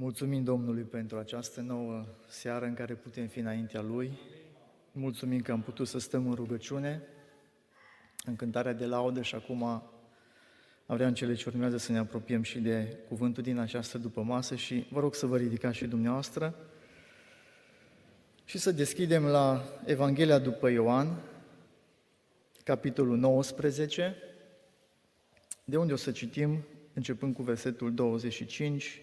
Mulțumim Domnului pentru această nouă seară în care putem fi înaintea Lui. Mulțumim că am putut să stăm în rugăciune, în cântarea de laudă și acum vrea în cele ce urmează să ne apropiem și de cuvântul din această după masă și vă rog să vă ridicați și dumneavoastră și să deschidem la Evanghelia după Ioan, capitolul 19, de unde o să citim începând cu versetul 25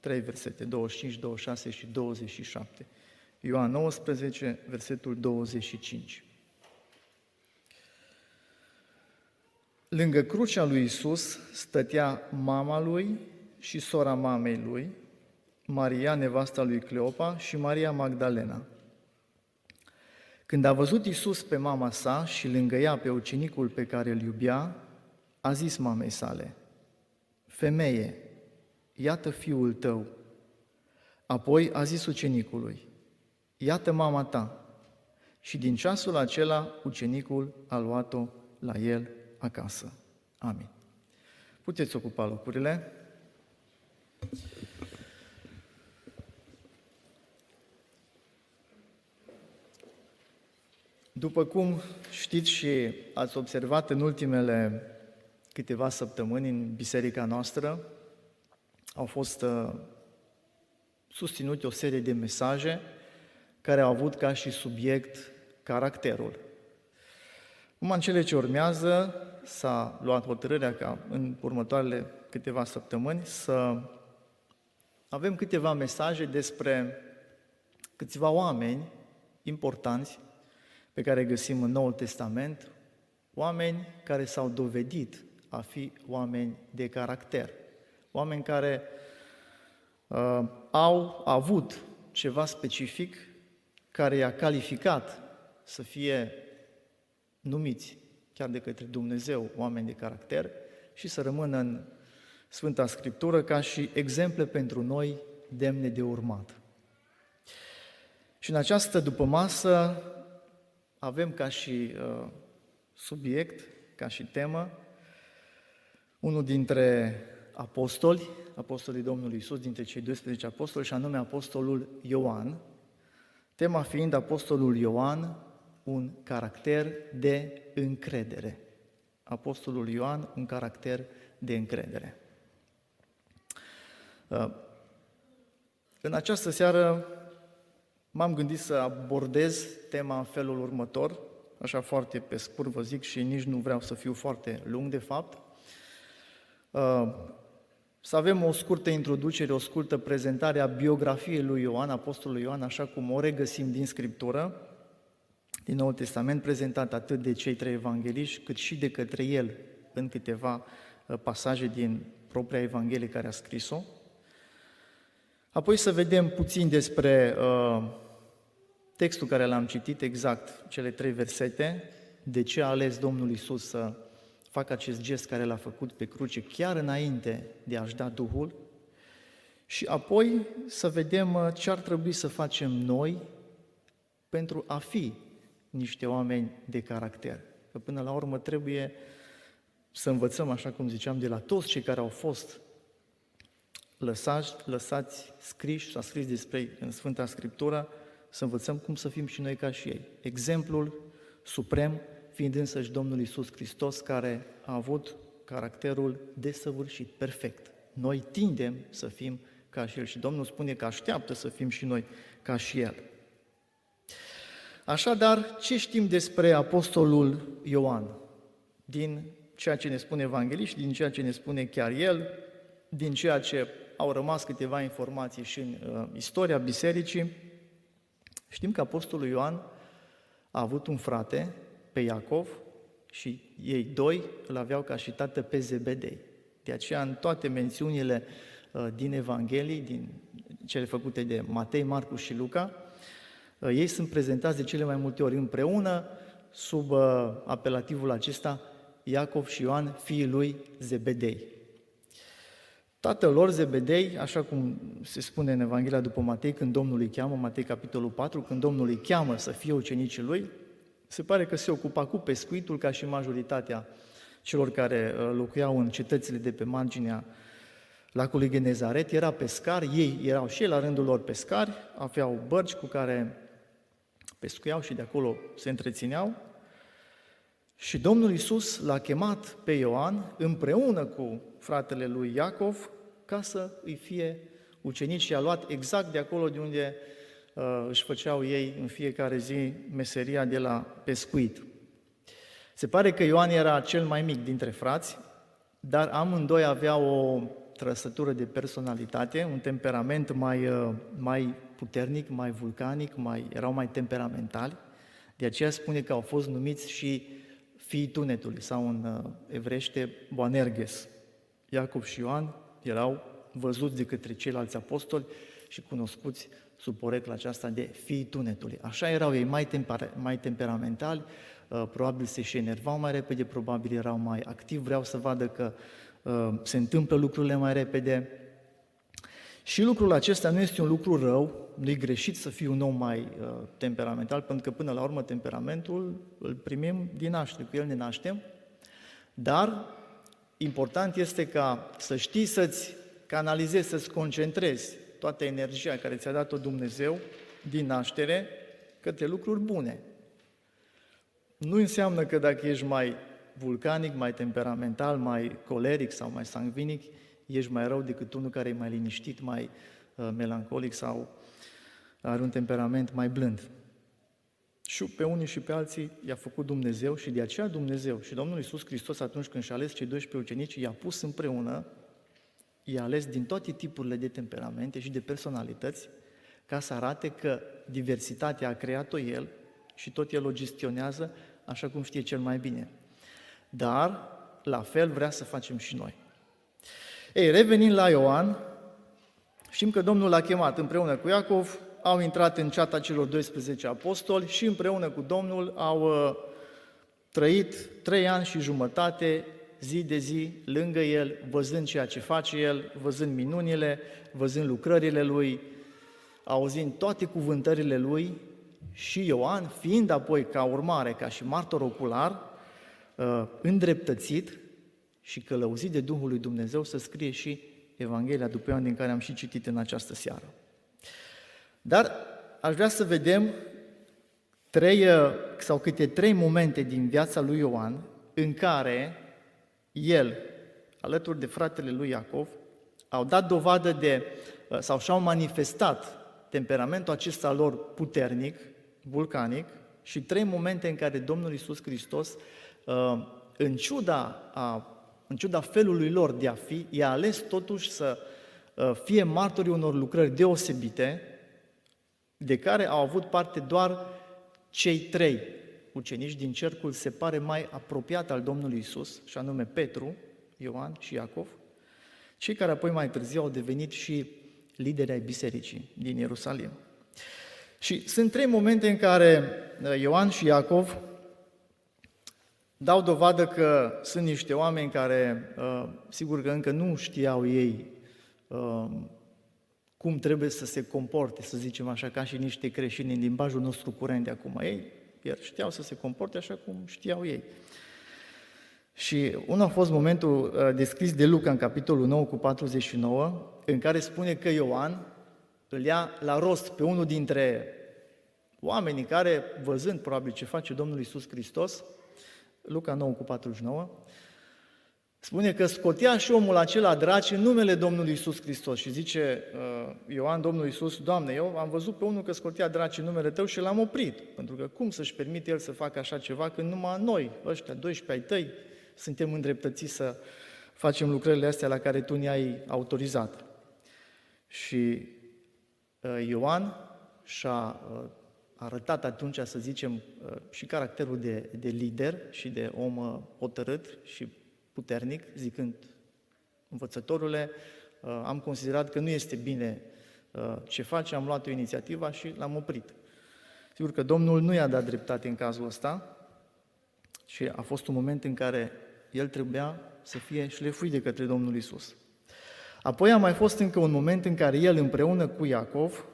trei versete, 25, 26 și 27. Ioan 19, versetul 25. Lângă crucea lui Isus stătea mama lui și sora mamei lui, Maria, nevasta lui Cleopa și Maria Magdalena. Când a văzut Isus pe mama sa și lângă ea pe ucenicul pe care îl iubea, a zis mamei sale, Femeie, iată fiul tău. Apoi a zis ucenicului, iată mama ta. Și din ceasul acela ucenicul a luat-o la el acasă. Amin. Puteți ocupa locurile. După cum știți și ați observat în ultimele câteva săptămâni în biserica noastră, au fost uh, susținute o serie de mesaje care au avut ca și subiect caracterul. Numai în cele ce urmează s-a luat hotărârea ca în următoarele câteva săptămâni să avem câteva mesaje despre câțiva oameni importanți pe care găsim în Noul Testament, oameni care s-au dovedit a fi oameni de caracter oameni care uh, au avut ceva specific care i-a calificat să fie numiți chiar de către Dumnezeu oameni de caracter și să rămână în Sfânta Scriptură ca și exemple pentru noi demne de urmat. Și în această dupămasă avem ca și uh, subiect, ca și temă, unul dintre apostoli, apostolii Domnului Isus, dintre cei 12 apostoli, și anume apostolul Ioan, tema fiind apostolul Ioan, un caracter de încredere. Apostolul Ioan, un caracter de încredere. Uh, în această seară m-am gândit să abordez tema în felul următor, așa foarte pe scurt vă zic și nici nu vreau să fiu foarte lung de fapt. Uh, să avem o scurtă introducere, o scurtă prezentare a biografiei lui Ioan, Apostolului Ioan, așa cum o regăsim din Scriptură, din Noul Testament, prezentat atât de cei trei evangeliști, cât și de către el în câteva uh, pasaje din propria Evanghelie care a scris-o. Apoi să vedem puțin despre uh, textul care l-am citit, exact cele trei versete, de ce a ales Domnul Isus să fac acest gest care l-a făcut pe cruce chiar înainte de a-și da Duhul și apoi să vedem uh, ce ar trebui să facem noi pentru a fi niște oameni de caracter. Că până la urmă trebuie să învățăm, așa cum ziceam, de la toți cei care au fost lăsați, lăsați scriși, s-a scris despre ei în Sfânta Scriptură, să învățăm cum să fim și noi ca și ei. Exemplul suprem fiind însăși Domnul Isus Hristos, care a avut caracterul desăvârșit, perfect. Noi tindem să fim ca și El și Domnul spune că așteaptă să fim și noi ca și El. Așadar, ce știm despre Apostolul Ioan? Din ceea ce ne spune Evanghelist, din ceea ce ne spune chiar el, din ceea ce au rămas câteva informații și în uh, istoria bisericii, știm că Apostolul Ioan a avut un frate pe Iacov și ei doi îl aveau ca și tată pe Zebedei. De aceea, în toate mențiunile uh, din Evanghelii, din cele făcute de Matei, Marcu și Luca, uh, ei sunt prezentați de cele mai multe ori împreună, sub uh, apelativul acesta, Iacov și Ioan, fiii lui Zebedei. Tatăl lor, Zebedei, așa cum se spune în Evanghelia după Matei, când Domnul îi cheamă, Matei capitolul 4, când Domnul îi cheamă să fie ucenicii lui, se pare că se ocupa cu pescuitul ca și majoritatea celor care uh, locuiau în cetățile de pe marginea lacului Genezaret, era pescar, ei erau și ei la rândul lor pescari, aveau bărci cu care pescuiau și de acolo se întrețineau. Și Domnul Isus l-a chemat pe Ioan împreună cu fratele lui Iacov ca să îi fie ucenici și a luat exact de acolo de unde uh, își făceau ei în fiecare zi meseria de la pescuit. Se pare că Ioan era cel mai mic dintre frați, dar amândoi aveau o trăsătură de personalitate, un temperament mai, uh, mai puternic, mai vulcanic, mai, erau mai temperamentali. De aceea spune că au fost numiți și fiii tunetului, sau în uh, evrește Boanerges. Iacov și Ioan erau văzuți de către ceilalți apostoli și cunoscuți sub porecla aceasta de fiii tunetului. Așa erau ei mai, temper- mai temperamentali, uh, probabil se și enervau mai repede, probabil erau mai activi, vreau să vadă că uh, se întâmplă lucrurile mai repede. Și lucrul acesta nu este un lucru rău, nu e greșit să fii un om mai uh, temperamental, pentru că până la urmă temperamentul îl primim din naștere, cu el ne naștem, dar important este ca să știi să-ți canalizezi, să-ți concentrezi toată energia care ți-a dat-o Dumnezeu din naștere către lucruri bune. Nu înseamnă că dacă ești mai vulcanic, mai temperamental, mai coleric sau mai sangvinic, ești mai rău decât unul care e mai liniștit, mai uh, melancolic sau are un temperament mai blând. Și pe unii și pe alții i-a făcut Dumnezeu și de aceea Dumnezeu și Domnul Iisus Hristos atunci când și-a ales cei 12 ucenici, i-a pus împreună, i-a ales din toate tipurile de temperamente și de personalități, ca să arate că diversitatea a creat-o El și tot El o gestionează așa cum știe cel mai bine. Dar, la fel, vrea să facem și noi. Ei, revenind la Ioan, știm că Domnul l-a chemat împreună cu Iacov, au intrat în ceata celor 12 apostoli și împreună cu Domnul au uh, trăit trei ani și jumătate, zi de zi, lângă El, văzând ceea ce face El, văzând minunile, văzând lucrările Lui, auzind toate cuvântările Lui și Ioan, fiind apoi ca urmare, ca și martor ocular, uh, îndreptățit și călăuzit de Duhul lui Dumnezeu să scrie și Evanghelia după Ioan din care am și citit în această seară. Dar aș vrea să vedem trei uh, sau câte trei momente din viața lui Ioan în care el, alături de fratele lui Iacov, au dat dovadă de, uh, sau și-au manifestat temperamentul acesta lor puternic, vulcanic, și trei momente în care Domnul Iisus Hristos, uh, în ciuda, a, în ciuda felului lor de a fi, i-a ales totuși să fie martorii unor lucrări deosebite, de care au avut parte doar cei trei ucenici din cercul se pare mai apropiat al Domnului Isus, și anume Petru, Ioan și Iacov, cei care apoi mai târziu au devenit și lideri ai bisericii din Ierusalim. Și sunt trei momente în care uh, Ioan și Iacov dau dovadă că sunt niște oameni care, uh, sigur că încă nu știau ei uh, cum trebuie să se comporte, să zicem așa, ca și niște creștini în limbajul nostru curent de acum. Ei iar știau să se comporte așa cum știau ei. Și unul a fost momentul uh, descris de Luca în capitolul 9 cu 49, în care spune că Ioan îl ia la rost pe unul dintre oamenii care, văzând probabil ce face Domnul Isus Hristos, Luca 9 cu 49, Spune că scotea și omul acela draci în numele Domnului Isus Hristos și zice uh, Ioan, Domnul Isus, Doamne, eu am văzut pe unul că scotea draci în numele Tău și l-am oprit, pentru că cum să-și permite el să facă așa ceva când numai noi, ăștia 12 ai Tăi, suntem îndreptățiți să facem lucrările astea la care Tu ne-ai autorizat. Și uh, Ioan și-a uh, arătat atunci, să zicem, și caracterul de, de lider și de om hotărât și puternic, zicând, învățătorule, uh, am considerat că nu este bine uh, ce face, am luat o inițiativă și l-am oprit. Sigur că Domnul nu i-a dat dreptate în cazul ăsta și a fost un moment în care el trebuia să fie șlefuit de către Domnul Isus. Apoi a mai fost încă un moment în care el împreună cu Iacov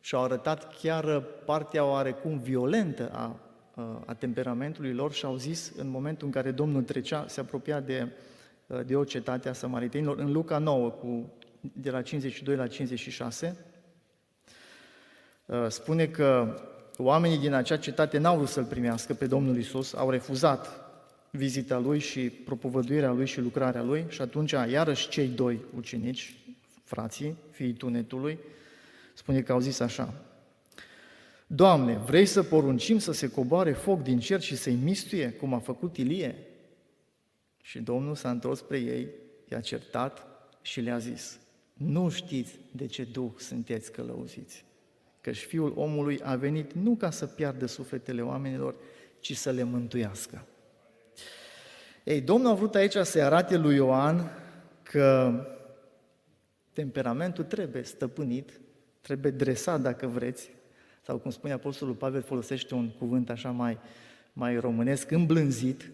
și-au arătat chiar partea oarecum violentă a a temperamentului lor și au zis în momentul în care Domnul trecea, se apropia de uh, de o cetate a samaritenilor, în Luca 9, cu, de la 52 la 56, uh, spune că oamenii din acea cetate n-au vrut să-L primească pe Domnul Isus, au refuzat vizita Lui și propovăduirea Lui și lucrarea Lui și atunci iarăși cei doi ucenici, frații, fiii tunetului, spune că au zis așa, Doamne, vrei să poruncim să se coboare foc din cer și să-i mistuie, cum a făcut Ilie? Și Domnul s-a întors spre ei, i-a certat și le-a zis, nu știți de ce duh sunteți călăuziți, căci Fiul omului a venit nu ca să piardă sufletele oamenilor, ci să le mântuiască. Ei, Domnul a vrut aici să-i arate lui Ioan că temperamentul trebuie stăpânit, trebuie dresat dacă vreți, sau cum spune Apostolul Pavel, folosește un cuvânt așa mai, mai românesc, îmblânzit,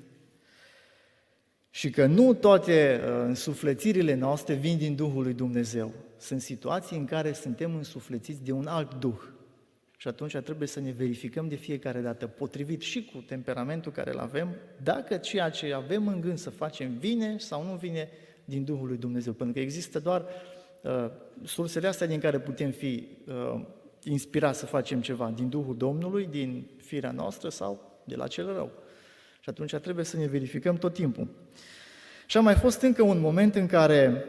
și că nu toate uh, însuflețirile noastre vin din Duhul lui Dumnezeu. Sunt situații în care suntem însuflețiți de un alt Duh. Și atunci trebuie să ne verificăm de fiecare dată, potrivit și cu temperamentul care îl avem, dacă ceea ce avem în gând să facem vine sau nu vine din Duhul lui Dumnezeu. Pentru că există doar uh, sursele astea din care putem fi uh, inspirați să facem ceva, din Duhul Domnului, din firea noastră sau de la cel rău. Și atunci trebuie să ne verificăm tot timpul. Și a mai fost încă un moment în care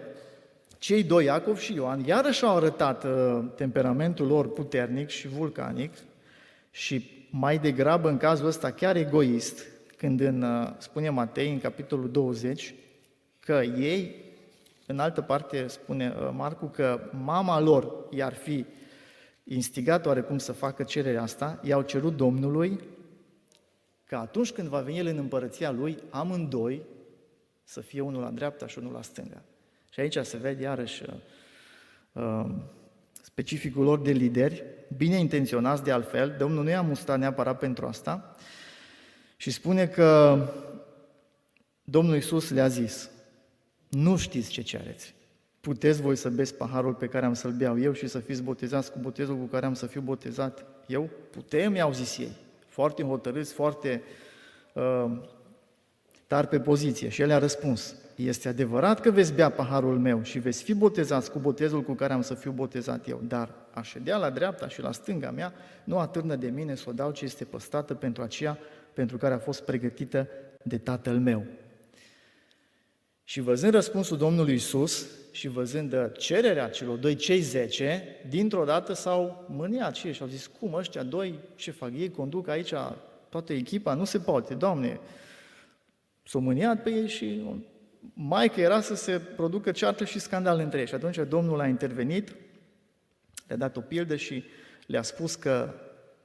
cei doi, Iacov și Ioan, iarăși au arătat uh, temperamentul lor puternic și vulcanic și mai degrabă în cazul ăsta chiar egoist, când în, uh, spune Matei în capitolul 20, că ei, în altă parte spune uh, Marcu, că mama lor i-ar fi instigat oarecum să facă cererea asta, i-au cerut Domnului că atunci când va veni El în împărăția Lui, amândoi să fie unul la dreapta și unul la stânga. Și aici se vede iarăși uh, uh, specificul lor de lideri, bine intenționați de altfel, Domnul nu i-a mustat neapărat pentru asta și spune că Domnul Iisus le-a zis, nu știți ce cereți. Puteți voi să beți paharul pe care am să-l beau eu și să fiți botezați cu botezul cu care am să fiu botezat eu? Putem, i-au zis ei. Foarte hotărâți, foarte uh, tari pe poziție. Și el a răspuns, este adevărat că veți bea paharul meu și veți fi botezați cu botezul cu care am să fiu botezat eu, dar a ședea la dreapta și la stânga mea nu atârnă de mine să o dau ce este păstată pentru aceea pentru care a fost pregătită de Tatăl meu. Și văzând răspunsul Domnului Isus și văzând cererea celor doi, cei zece, dintr-o dată s-au mâniat și ei și au zis, cum ăștia doi, ce fac? Ei, conduc aici toată echipa, nu se poate, Doamne, s-au mâniat pe ei și mai că era să se producă ceartă și scandal între ei. Și atunci Domnul a intervenit, le-a dat o pildă și le-a spus că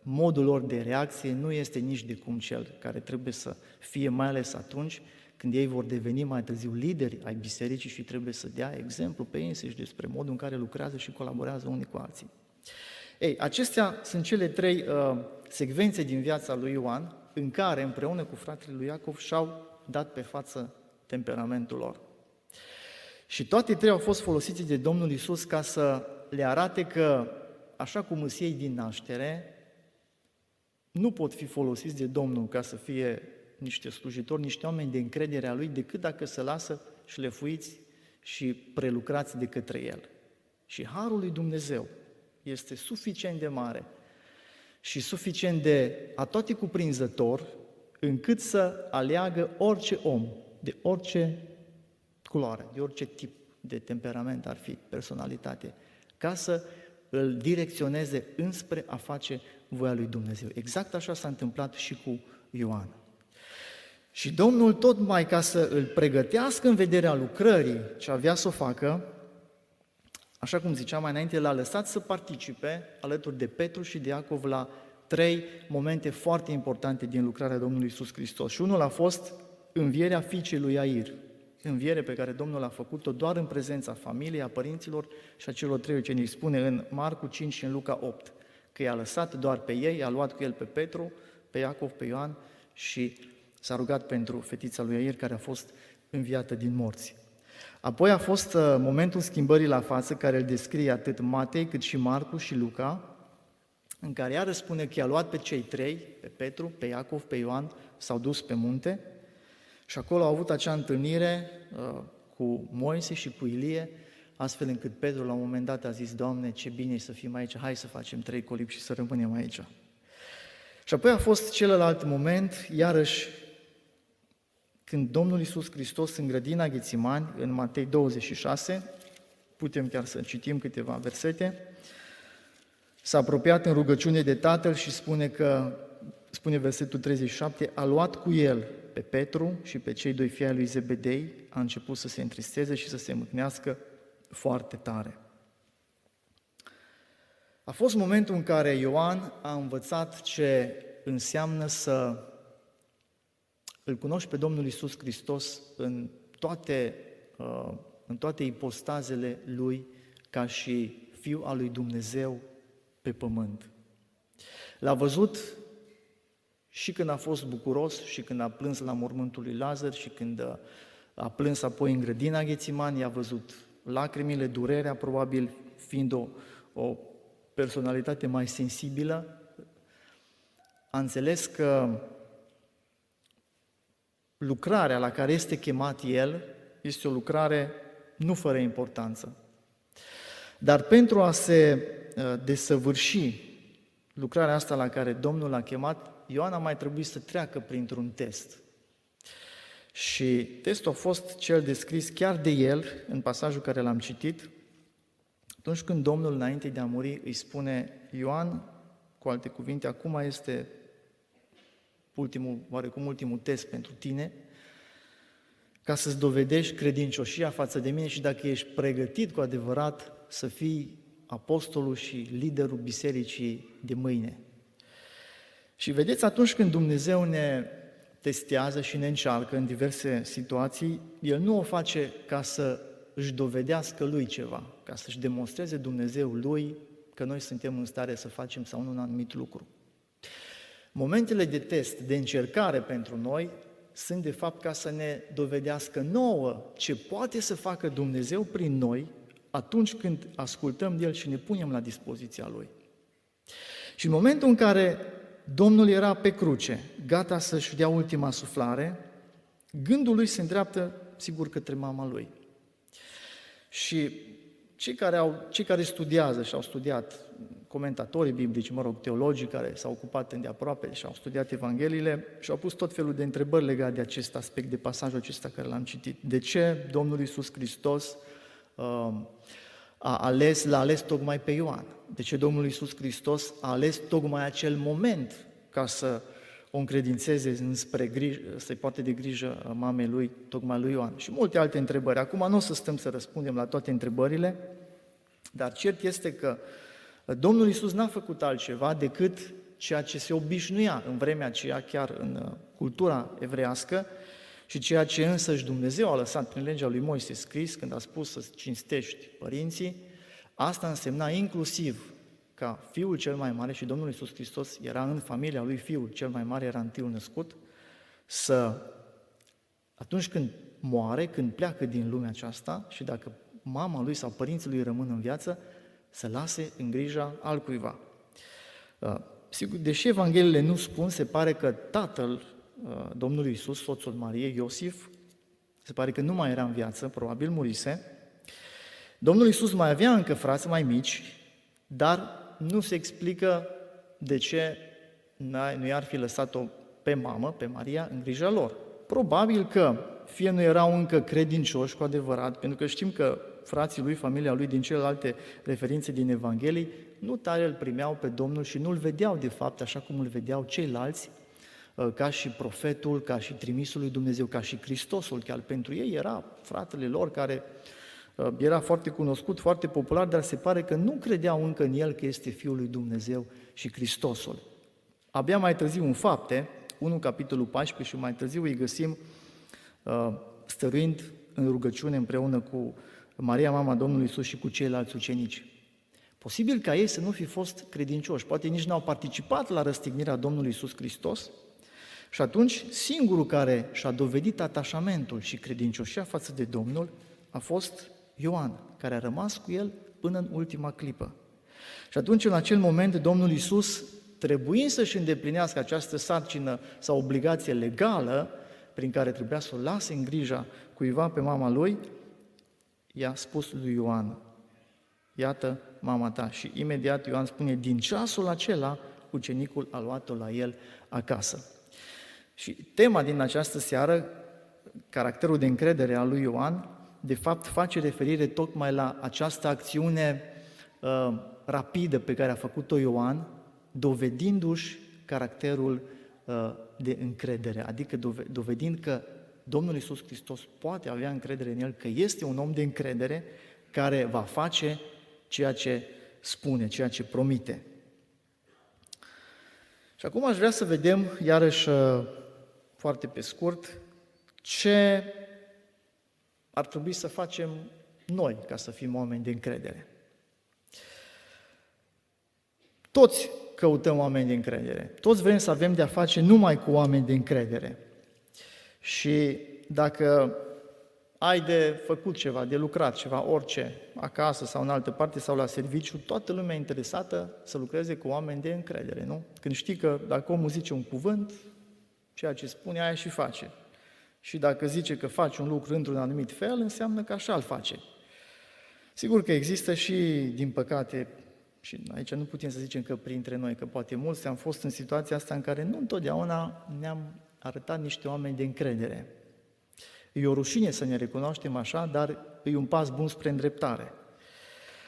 modul lor de reacție nu este nici de cum cel care trebuie să fie, mai ales atunci când ei vor deveni mai târziu lideri ai bisericii și trebuie să dea exemplu pe ei înșiși despre modul în care lucrează și colaborează unii cu alții. Ei, acestea sunt cele trei uh, secvențe din viața lui Ioan în care, împreună cu fratele lui Iacov, și-au dat pe față temperamentul lor. Și toate trei au fost folosite de Domnul Isus ca să le arate că, așa cum îs ei din naștere, nu pot fi folosiți de Domnul ca să fie niște slujitori, niște oameni de încredere a Lui, decât dacă se lasă șlefuiți și prelucrați de către El. Și Harul lui Dumnezeu este suficient de mare și suficient de toate cuprinzător încât să aleagă orice om, de orice culoare, de orice tip de temperament ar fi, personalitate, ca să îl direcționeze înspre a face voia lui Dumnezeu. Exact așa s-a întâmplat și cu Ioan. Și Domnul tot mai ca să îl pregătească în vederea lucrării ce avea să o facă, așa cum ziceam mai înainte, l-a lăsat să participe alături de Petru și de Iacov la trei momente foarte importante din lucrarea Domnului Isus Hristos. Și unul a fost învierea fiicei lui Air, înviere pe care Domnul a făcut-o doar în prezența familiei, a părinților și a celor trei ucenici. Spune în Marcu 5 și în Luca 8 că i-a lăsat doar pe ei, a luat cu el pe Petru, pe Iacov, pe Ioan și s-a rugat pentru fetița lui Air care a fost înviată din morți. Apoi a fost uh, momentul schimbării la față care îl descrie atât Matei cât și Marcu și Luca, în care iară spune că i-a luat pe cei trei, pe Petru, pe Iacov, pe Ioan, s-au dus pe munte Și acolo au avut acea întâlnire uh, cu Moise și cu Ilie, astfel încât Petru la un moment dat a zis, Doamne, ce bine e să fim aici, hai să facem trei colipi și să rămânem aici. Și apoi a fost celălalt moment, iarăși, când Domnul Iisus Hristos în grădina Ghețimani, în Matei 26, putem chiar să citim câteva versete, s-a apropiat în rugăciune de Tatăl și spune că, spune versetul 37, a luat cu el pe Petru și pe cei doi fii ai lui Zebedei, a început să se întristeze și să se mâhnească foarte tare. A fost momentul în care Ioan a învățat ce înseamnă să îl cunoști pe Domnul Isus Hristos în toate, uh, în toate ipostazele Lui ca și Fiul al lui Dumnezeu pe pământ. L-a văzut și când a fost bucuros și când a plâns la mormântul lui Lazar și când uh, a plâns apoi în grădina Ghețimani, a văzut lacrimile, durerea, probabil fiind o, o personalitate mai sensibilă, a înțeles că lucrarea la care este chemat el este o lucrare nu fără importanță. Dar pentru a se uh, desăvârși lucrarea asta la care Domnul l-a chemat, Ioan a mai trebuit să treacă printr-un test. Și testul a fost cel descris chiar de el în pasajul care l-am citit, atunci când Domnul, înainte de a muri, îi spune Ioan, cu alte cuvinte, acum este ultimul, oarecum ultimul test pentru tine, ca să-ți dovedești credincioșia față de mine și dacă ești pregătit cu adevărat să fii apostolul și liderul bisericii de mâine. Și vedeți, atunci când Dumnezeu ne testează și ne încearcă în diverse situații, El nu o face ca să își dovedească Lui ceva, ca să-și demonstreze Dumnezeu Lui că noi suntem în stare să facem sau nu un anumit lucru. Momentele de test, de încercare pentru noi, sunt de fapt ca să ne dovedească nouă ce poate să facă Dumnezeu prin noi atunci când ascultăm de El și ne punem la dispoziția Lui. Și în momentul în care Domnul era pe cruce, gata să-și dea ultima suflare, gândul lui se îndreaptă, sigur, către mama lui. Și cei care, au, cei care studiază și au studiat, comentatorii biblici, mă rog, teologii care s-au ocupat îndeaproape și au studiat Evangheliile și au pus tot felul de întrebări legate de acest aspect, de pasajul acesta care l-am citit. De ce Domnul Iisus Hristos uh, a ales, l-a ales tocmai pe Ioan? De ce Domnul Iisus Hristos a ales tocmai acel moment ca să o încredințeze înspre grijă, să-i poate de grijă mamei lui, tocmai lui Ioan. Și multe alte întrebări. Acum nu o să stăm să răspundem la toate întrebările, dar cert este că Domnul Iisus n-a făcut altceva decât ceea ce se obișnuia în vremea aceea, chiar în uh, cultura evrească, și ceea ce însăși Dumnezeu a lăsat prin legea lui Moise scris, când a spus să cinstești părinții, asta însemna inclusiv ca Fiul cel mai mare, și Domnul Iisus Hristos era în familia lui Fiul cel mai mare, era întâiul născut, să, atunci când moare, când pleacă din lumea aceasta și dacă mama lui sau părinții lui rămân în viață, să lase în grija altcuiva. Uh, sigur, deși Evangheliile nu spun, se pare că tatăl uh, Domnului Isus, soțul Mariei, Iosif, se pare că nu mai era în viață, probabil murise. Domnul Isus mai avea încă frați mai mici, dar nu se explică de ce nu i-ar fi lăsat-o pe mamă, pe Maria, în grija lor. Probabil că fie nu erau încă credincioși cu adevărat, pentru că știm că frații lui, familia lui, din celelalte referințe din Evanghelii, nu tare îl primeau pe Domnul și nu îl vedeau de fapt așa cum îl vedeau ceilalți, ă, ca și profetul, ca și trimisul lui Dumnezeu, ca și Hristosul, chiar pentru ei era fratele lor care ă, era foarte cunoscut, foarte popular, dar se pare că nu credeau încă în el că este Fiul lui Dumnezeu și Hristosul. Abia mai târziu în fapte, 1 capitolul 14 și mai târziu îi găsim uh, stăruind în rugăciune împreună cu Maria, mama Domnului Isus și cu ceilalți ucenici. Posibil ca ei să nu fi fost credincioși, poate nici n-au participat la răstignirea Domnului Isus Hristos și atunci singurul care și-a dovedit atașamentul și credincioșia față de Domnul a fost Ioan, care a rămas cu el până în ultima clipă. Și atunci, în acel moment, Domnul Isus, trebuind să-și îndeplinească această sarcină sau obligație legală, prin care trebuia să o lase în grija cuiva pe mama lui, i-a spus lui Ioan, iată mama ta. Și imediat Ioan spune, din ceasul acela, ucenicul a luat-o la el acasă. Și tema din această seară, caracterul de încredere al lui Ioan, de fapt face referire tocmai la această acțiune uh, rapidă pe care a făcut-o Ioan, dovedindu-și caracterul uh, de încredere, adică dovedind că Domnul Isus Hristos poate avea încredere în el, că este un om de încredere care va face ceea ce spune, ceea ce promite. Și acum aș vrea să vedem, iarăși uh, foarte pe scurt, ce ar trebui să facem noi ca să fim oameni de încredere. Toți căutăm oameni de încredere. Toți vrem să avem de-a face numai cu oameni de încredere. Și dacă ai de făcut ceva, de lucrat ceva, orice, acasă sau în altă parte sau la serviciu, toată lumea e interesată să lucreze cu oameni de încredere, nu? Când știi că dacă omul zice un cuvânt, ceea ce spune, aia și face. Și dacă zice că faci un lucru într-un anumit fel, înseamnă că așa îl face. Sigur că există și, din păcate, și aici nu putem să zicem că printre noi, că poate mulți am fost în situația asta în care nu întotdeauna ne-am arătat niște oameni de încredere. E o rușine să ne recunoaștem așa, dar e un pas bun spre îndreptare.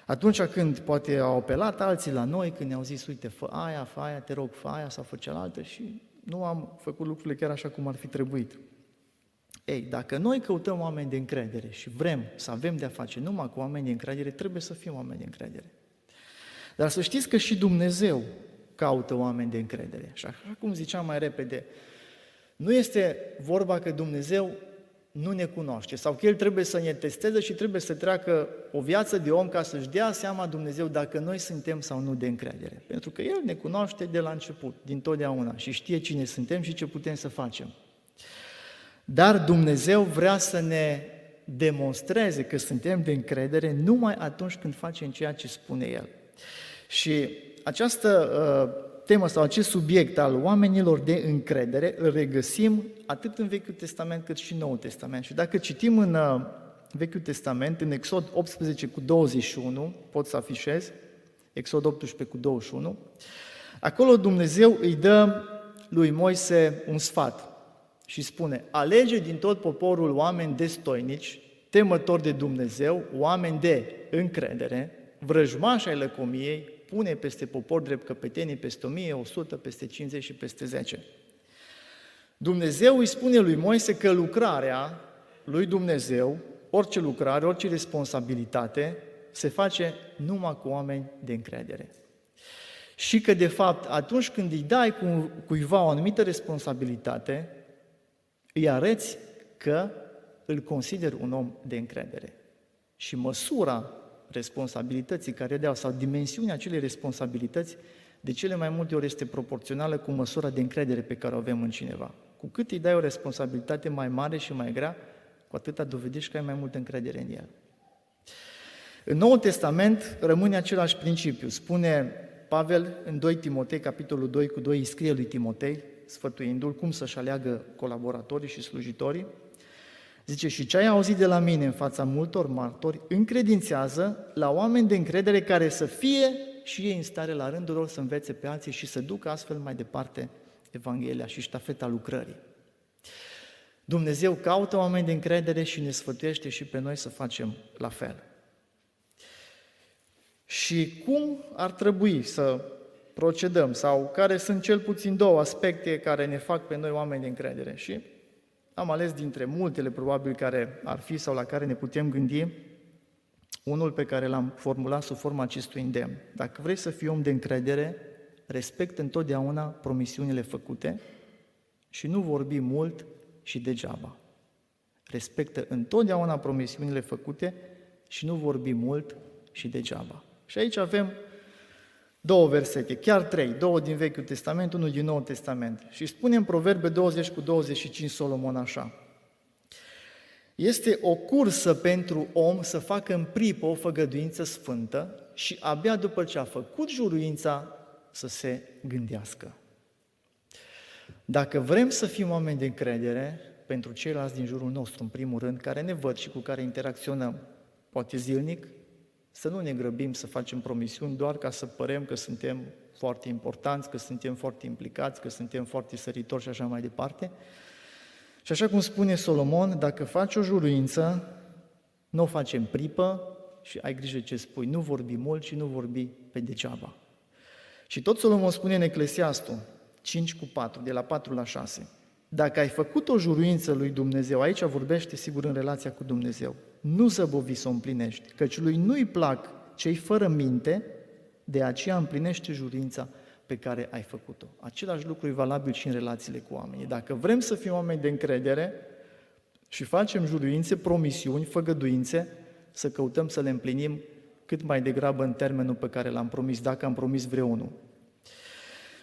Atunci când poate au apelat alții la noi, când ne-au zis, uite, fă aia, fă aia, te rog, fă aia sau fă cealaltă și nu am făcut lucrurile chiar așa cum ar fi trebuit. Ei, dacă noi căutăm oameni de încredere și vrem să avem de-a face numai cu oameni de încredere, trebuie să fim oameni de încredere. Dar să știți că și Dumnezeu caută oameni de încredere. Și așa cum ziceam mai repede, nu este vorba că Dumnezeu nu ne cunoaște sau că El trebuie să ne testeze și trebuie să treacă o viață de om ca să-și dea seama Dumnezeu dacă noi suntem sau nu de încredere. Pentru că El ne cunoaște de la început, din totdeauna și știe cine suntem și ce putem să facem. Dar Dumnezeu vrea să ne demonstreze că suntem de încredere numai atunci când facem ceea ce spune El. Și această uh, temă sau acest subiect al oamenilor de încredere îl regăsim atât în Vechiul Testament cât și în Noul Testament. Și dacă citim în uh, Vechiul Testament, în Exod 18 cu 21, pot să afișez, Exod 18 cu 21, acolo Dumnezeu îi dă lui Moise un sfat și spune, alege din tot poporul oameni destoinici, temători de Dumnezeu, oameni de încredere, vrăjmași ai lăcomiei, pune peste popor drept căpetenii peste 1000, 100, peste 50 și peste 10. Dumnezeu îi spune lui Moise că lucrarea lui Dumnezeu, orice lucrare, orice responsabilitate, se face numai cu oameni de încredere. Și că, de fapt, atunci când îi dai cu, cuiva o anumită responsabilitate, îi arăți că îl consider un om de încredere. Și măsura responsabilității care deau sau dimensiunea acelei responsabilități, de cele mai multe ori este proporțională cu măsura de încredere pe care o avem în cineva. Cu cât îi dai o responsabilitate mai mare și mai grea, cu atâta dovedești că ai mai multă încredere în el. În Noul Testament rămâne același principiu. Spune Pavel în 2 Timotei, capitolul 2 cu 2, îi scrie lui Timotei, sfătuindu-l cum să-și aleagă colaboratorii și slujitorii, Zice, și ce ai auzit de la mine în fața multor martori, încredințează la oameni de încredere care să fie și ei în stare la rândul lor să învețe pe alții și să ducă astfel mai departe Evanghelia și ștafeta lucrării. Dumnezeu caută oameni de încredere și ne sfătuiește și pe noi să facem la fel. Și cum ar trebui să procedăm sau care sunt cel puțin două aspecte care ne fac pe noi oameni de încredere? Și am ales dintre multele probabil care ar fi sau la care ne putem gândi, unul pe care l-am formulat sub forma acestui îndemn. Dacă vrei să fii om de încredere, respectă întotdeauna promisiunile făcute și nu vorbi mult și degeaba. Respectă întotdeauna promisiunile făcute și nu vorbi mult și degeaba. Și aici avem două versete, chiar trei, două din Vechiul Testament, unul din Noul Testament. Și spune în Proverbe 20 cu 25 Solomon așa. Este o cursă pentru om să facă în pripă o făgăduință sfântă și abia după ce a făcut juruința să se gândească. Dacă vrem să fim oameni de încredere, pentru ceilalți din jurul nostru, în primul rând, care ne văd și cu care interacționăm, poate zilnic, să nu ne grăbim să facem promisiuni doar ca să părem că suntem foarte importanți, că suntem foarte implicați, că suntem foarte săritori și așa mai departe. Și așa cum spune Solomon, dacă faci o juruință, nu o facem pripă și ai grijă ce spui. Nu vorbi mult și nu vorbi pe degeaba. Și tot Solomon spune în Eclesiastul 5 cu 4, de la 4 la 6. Dacă ai făcut o juruință lui Dumnezeu, aici vorbește sigur în relația cu Dumnezeu, nu zăbovi să o împlinești, căci lui nu-i plac cei fără minte, de aceea împlinește jurința pe care ai făcut-o. Același lucru e valabil și în relațiile cu oamenii. Dacă vrem să fim oameni de încredere și facem juruințe, promisiuni, făgăduințe, să căutăm să le împlinim cât mai degrabă în termenul pe care l-am promis, dacă am promis vreunul.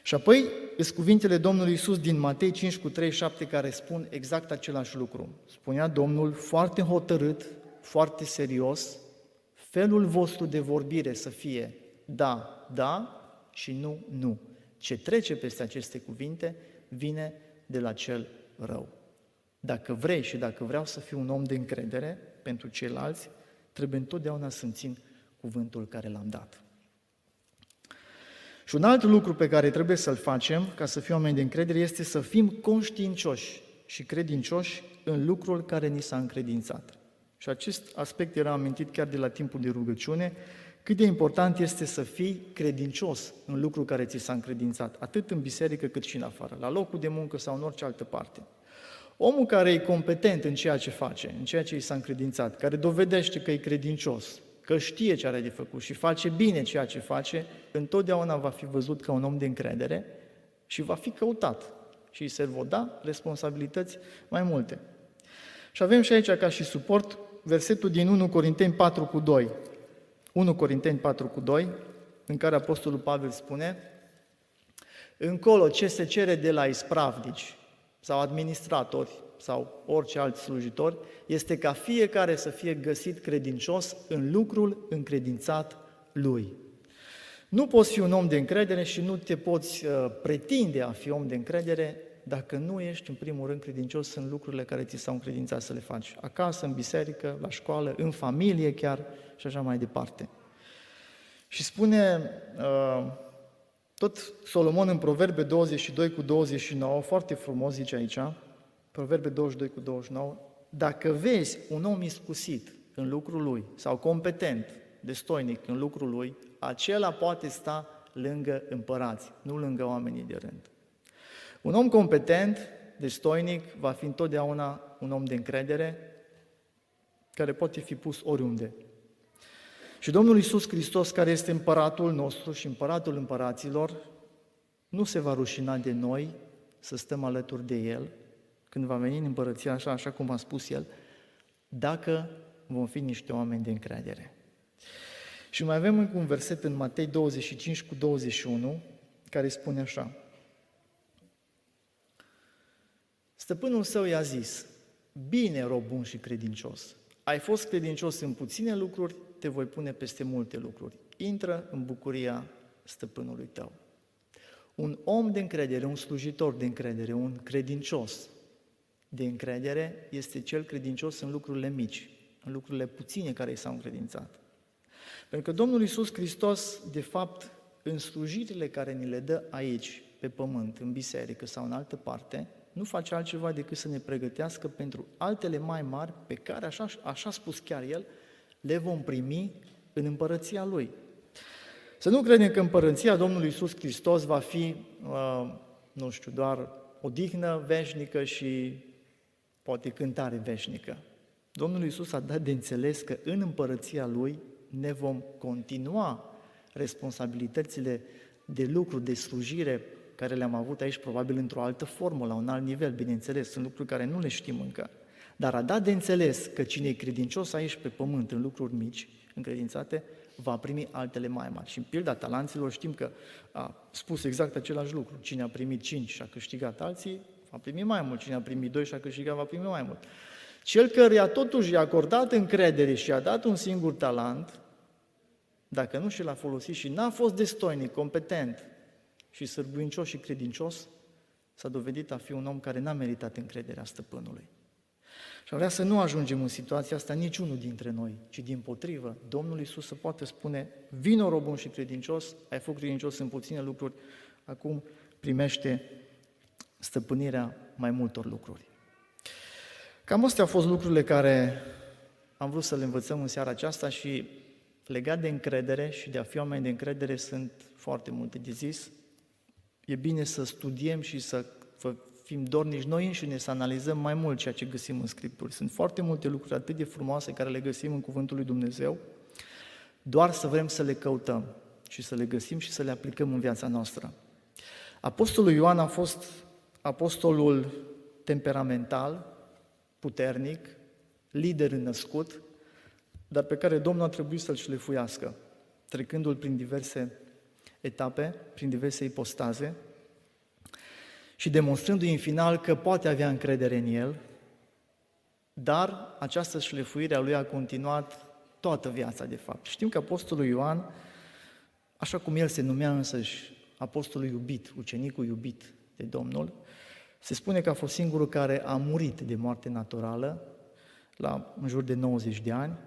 Și apoi sunt cuvintele Domnului Isus din Matei 5 cu 37 care spun exact același lucru. Spunea Domnul foarte hotărât, foarte serios, felul vostru de vorbire să fie da, da și nu, nu. Ce trece peste aceste cuvinte vine de la cel rău. Dacă vrei și dacă vreau să fiu un om de încredere pentru ceilalți, trebuie întotdeauna să țin cuvântul care l-am dat. Și un alt lucru pe care trebuie să-l facem ca să fim oameni de încredere este să fim conștiincioși și credincioși în lucrul care ni s-a încredințat. Și acest aspect era amintit chiar de la timpul de rugăciune, cât de important este să fii credincios în lucrul care ți s-a încredințat, atât în biserică cât și în afară, la locul de muncă sau în orice altă parte. Omul care e competent în ceea ce face, în ceea ce i s-a încredințat, care dovedește că e credincios, că știe ce are de făcut și face bine ceea ce face, întotdeauna va fi văzut ca un om de încredere și va fi căutat și îi se vor da responsabilități mai multe. Și avem și aici ca și suport versetul din 1 Corinteni 4 cu 2. 1 Corinteni 4 cu 2, în care Apostolul Pavel spune Încolo, ce se cere de la ispravnici sau administratori sau orice alt slujitor, este ca fiecare să fie găsit credincios în lucrul încredințat lui. Nu poți fi un om de încredere și nu te poți uh, pretinde a fi om de încredere dacă nu ești, în primul rând, credincios în lucrurile care ți s-au încredințat să le faci. Acasă, în biserică, la școală, în familie chiar și așa mai departe. Și spune uh, tot Solomon în Proverbe 22 cu 29, foarte frumos zice aici, Proverbe 22 cu 29, dacă vezi un om iscusit în lucrul lui sau competent, destoinic în lucrul lui, acela poate sta lângă împărați, nu lângă oamenii de rând. Un om competent, destoinic, va fi întotdeauna un om de încredere care poate fi pus oriunde. Și Domnul Iisus Hristos, care este împăratul nostru și împăratul împăraților, nu se va rușina de noi să stăm alături de El, când va veni în împărăția așa, așa cum a spus El, dacă vom fi niște oameni de încredere. Și mai avem încă un verset în Matei 25 cu 21, care spune așa. Stăpânul său i-a zis, bine, rob bun și credincios, ai fost credincios în puține lucruri, te voi pune peste multe lucruri. Intră în bucuria stăpânului tău. Un om de încredere, un slujitor de încredere, un credincios de încredere este cel credincios în lucrurile mici, în lucrurile puține care i s-au încredințat. Pentru că Domnul Iisus Hristos, de fapt, în slujirile care ni le dă aici, pe pământ, în biserică sau în altă parte, nu face altceva decât să ne pregătească pentru altele mai mari pe care, așa, așa a spus chiar El, le vom primi în împărăția Lui. Să nu credem că împărăția Domnului Iisus Hristos va fi, uh, nu știu, doar o dignă veșnică și poate cântare veșnică. Domnul Iisus a dat de înțeles că în împărăția Lui ne vom continua responsabilitățile de lucru, de slujire care le-am avut aici, probabil într-o altă formă, la un alt nivel, bineînțeles, sunt lucruri care nu le știm încă. Dar a dat de înțeles că cine e credincios aici pe pământ, în lucruri mici, încredințate, va primi altele mai mari. Și în pilda talanților știm că a spus exact același lucru. Cine a primit cinci și a câștigat alții, va primi mai mult. Cine a primit doi și a câștigat, va primi mai mult. Cel căruia totuși i-a acordat încredere și a dat un singur talent, dacă nu și l-a folosit și n-a fost destoinic, competent și sârguincios și credincios, s-a dovedit a fi un om care n-a meritat încrederea stăpânului. Și vrea să nu ajungem în situația asta niciunul dintre noi, ci din potrivă, Domnul Iisus să poate spune, vino robun și credincios, ai fost credincios în puține lucruri, acum primește stăpânirea mai multor lucruri. Cam astea au fost lucrurile care am vrut să le învățăm în seara aceasta și legat de încredere și de a fi oameni de încredere sunt foarte multe de zis. E bine să studiem și să fim dornici noi înșine, să analizăm mai mult ceea ce găsim în Scripturi. Sunt foarte multe lucruri atât de frumoase care le găsim în Cuvântul lui Dumnezeu, doar să vrem să le căutăm și să le găsim și să le aplicăm în viața noastră. Apostolul Ioan a fost apostolul temperamental, puternic, lider născut, dar pe care Domnul a trebuit să-l șlefuiască, trecându-l prin diverse etape, prin diverse ipostaze și demonstrându-i în final că poate avea încredere în el, dar această șlefuire a lui a continuat toată viața, de fapt. Știm că Apostolul Ioan, așa cum el se numea însăși Apostolul iubit, ucenicul iubit de Domnul, se spune că a fost singurul care a murit de moarte naturală, la în jur de 90 de ani,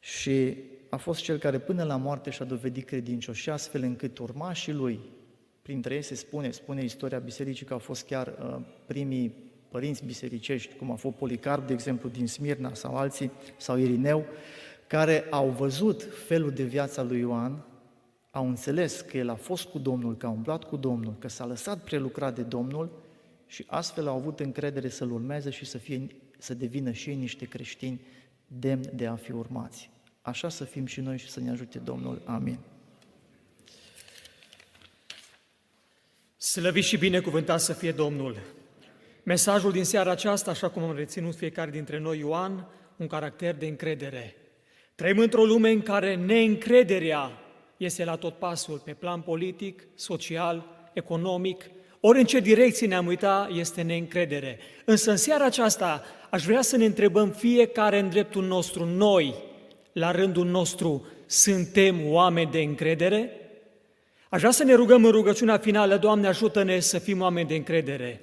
și a fost cel care până la moarte și-a dovedit credincioși astfel încât urmașii lui, printre ei se spune, spune istoria bisericii că au fost chiar uh, primii părinți bisericești, cum a fost Policarp, de exemplu, din Smirna sau alții, sau Irineu, care au văzut felul de viața lui Ioan, au înțeles că el a fost cu Domnul, că a umblat cu Domnul, că s-a lăsat prelucrat de Domnul și astfel au avut încredere să-L urmeze și să, fie, să devină și ei niște creștini demni de a fi urmați. Așa să fim și noi și să ne ajute Domnul. Amin. Slăvit și binecuvântat să fie Domnul! Mesajul din seara aceasta, așa cum am reținut fiecare dintre noi, Ioan, un caracter de încredere. Trăim într-o lume în care neîncrederea este la tot pasul pe plan politic, social, economic, ori în ce direcție ne-am uitat este neîncredere. Însă în seara aceasta aș vrea să ne întrebăm fiecare în dreptul nostru, noi, la rândul nostru, suntem oameni de încredere? Aș vrea să ne rugăm în rugăciunea finală, Doamne ajută-ne să fim oameni de încredere.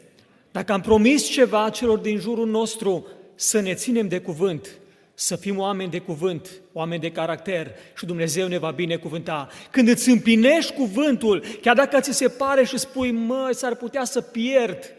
Dacă am promis ceva celor din jurul nostru, să ne ținem de cuvânt, să fim oameni de cuvânt, oameni de caracter și Dumnezeu ne va binecuvânta. Când îți împlinești cuvântul, chiar dacă ți se pare și spui, mă, s-ar putea să pierd,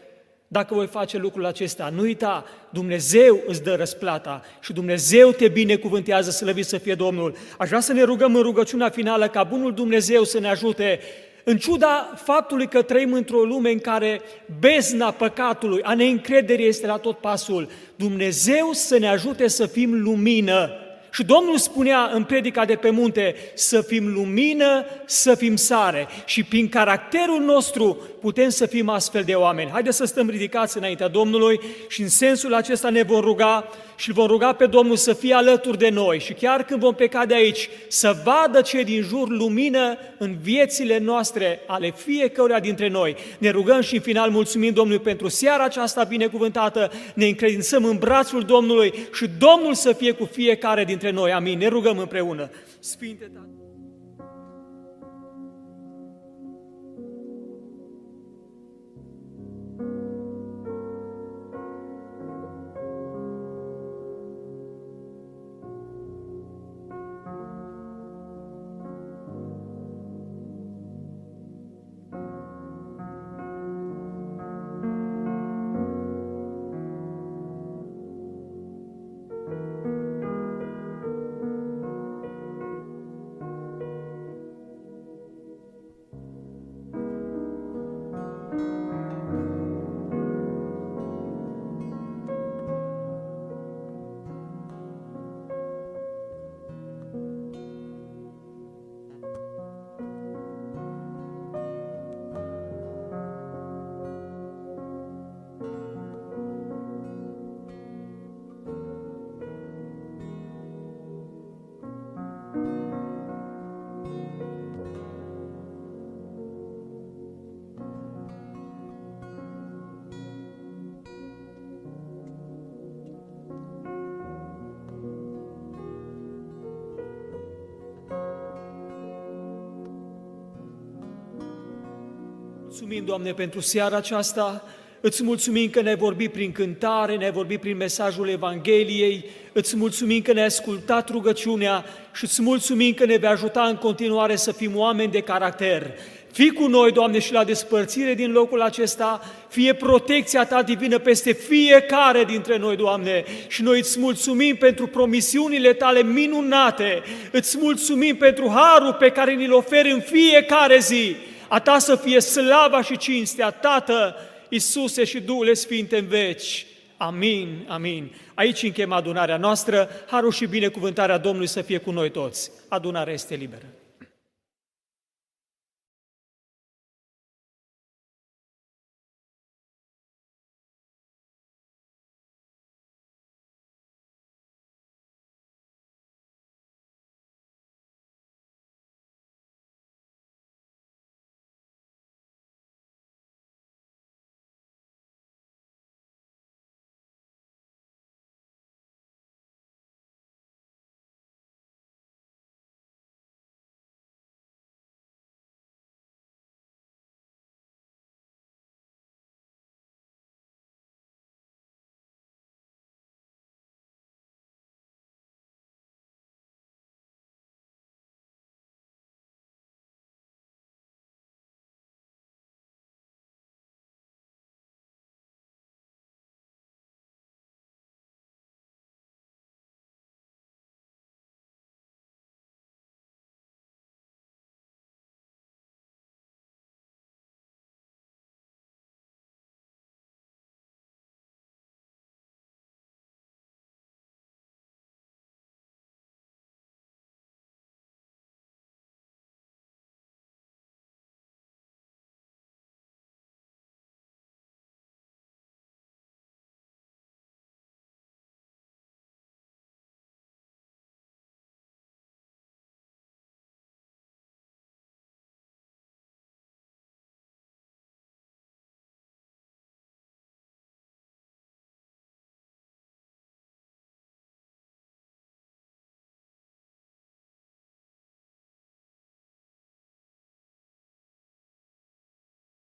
dacă voi face lucrul acesta. Nu uita, Dumnezeu îți dă răsplata și Dumnezeu te binecuvântează, slăvit să fie Domnul. Aș vrea să ne rugăm în rugăciunea finală ca Bunul Dumnezeu să ne ajute în ciuda faptului că trăim într-o lume în care bezna păcatului, a neîncrederii este la tot pasul, Dumnezeu să ne ajute să fim lumină și Domnul spunea în predica de pe munte să fim lumină, să fim sare și prin caracterul nostru putem să fim astfel de oameni. Haideți să stăm ridicați înaintea Domnului și în sensul acesta ne vom ruga și îl vom ruga pe Domnul să fie alături de noi și chiar când vom pleca de aici, să vadă cei din jur lumină în viețile noastre, ale fiecăruia dintre noi. Ne rugăm și în final mulțumim Domnului pentru seara aceasta binecuvântată, ne încredințăm în brațul Domnului și Domnul să fie cu fiecare dintre noi. Amin. Ne rugăm împreună. Sfinte Tată. Mulțumim, Doamne, pentru seara aceasta. Îți mulțumim că ne-ai vorbit prin cântare, ne-ai vorbit prin mesajul Evangheliei, îți mulțumim că ne-ai ascultat rugăciunea și îți mulțumim că ne vei ajuta în continuare să fim oameni de caracter. Fii cu noi, Doamne, și la despărțire din locul acesta, fie protecția Ta divină peste fiecare dintre noi, Doamne, și noi îți mulțumim pentru promisiunile Tale minunate, îți mulțumim pentru harul pe care ni-l oferi în fiecare zi. A Ta să fie slava și cinstea, Tată, Iisuse și Duhul Sfinte în veci. Amin, amin. Aici închem adunarea noastră, harul și binecuvântarea Domnului să fie cu noi toți. Adunarea este liberă.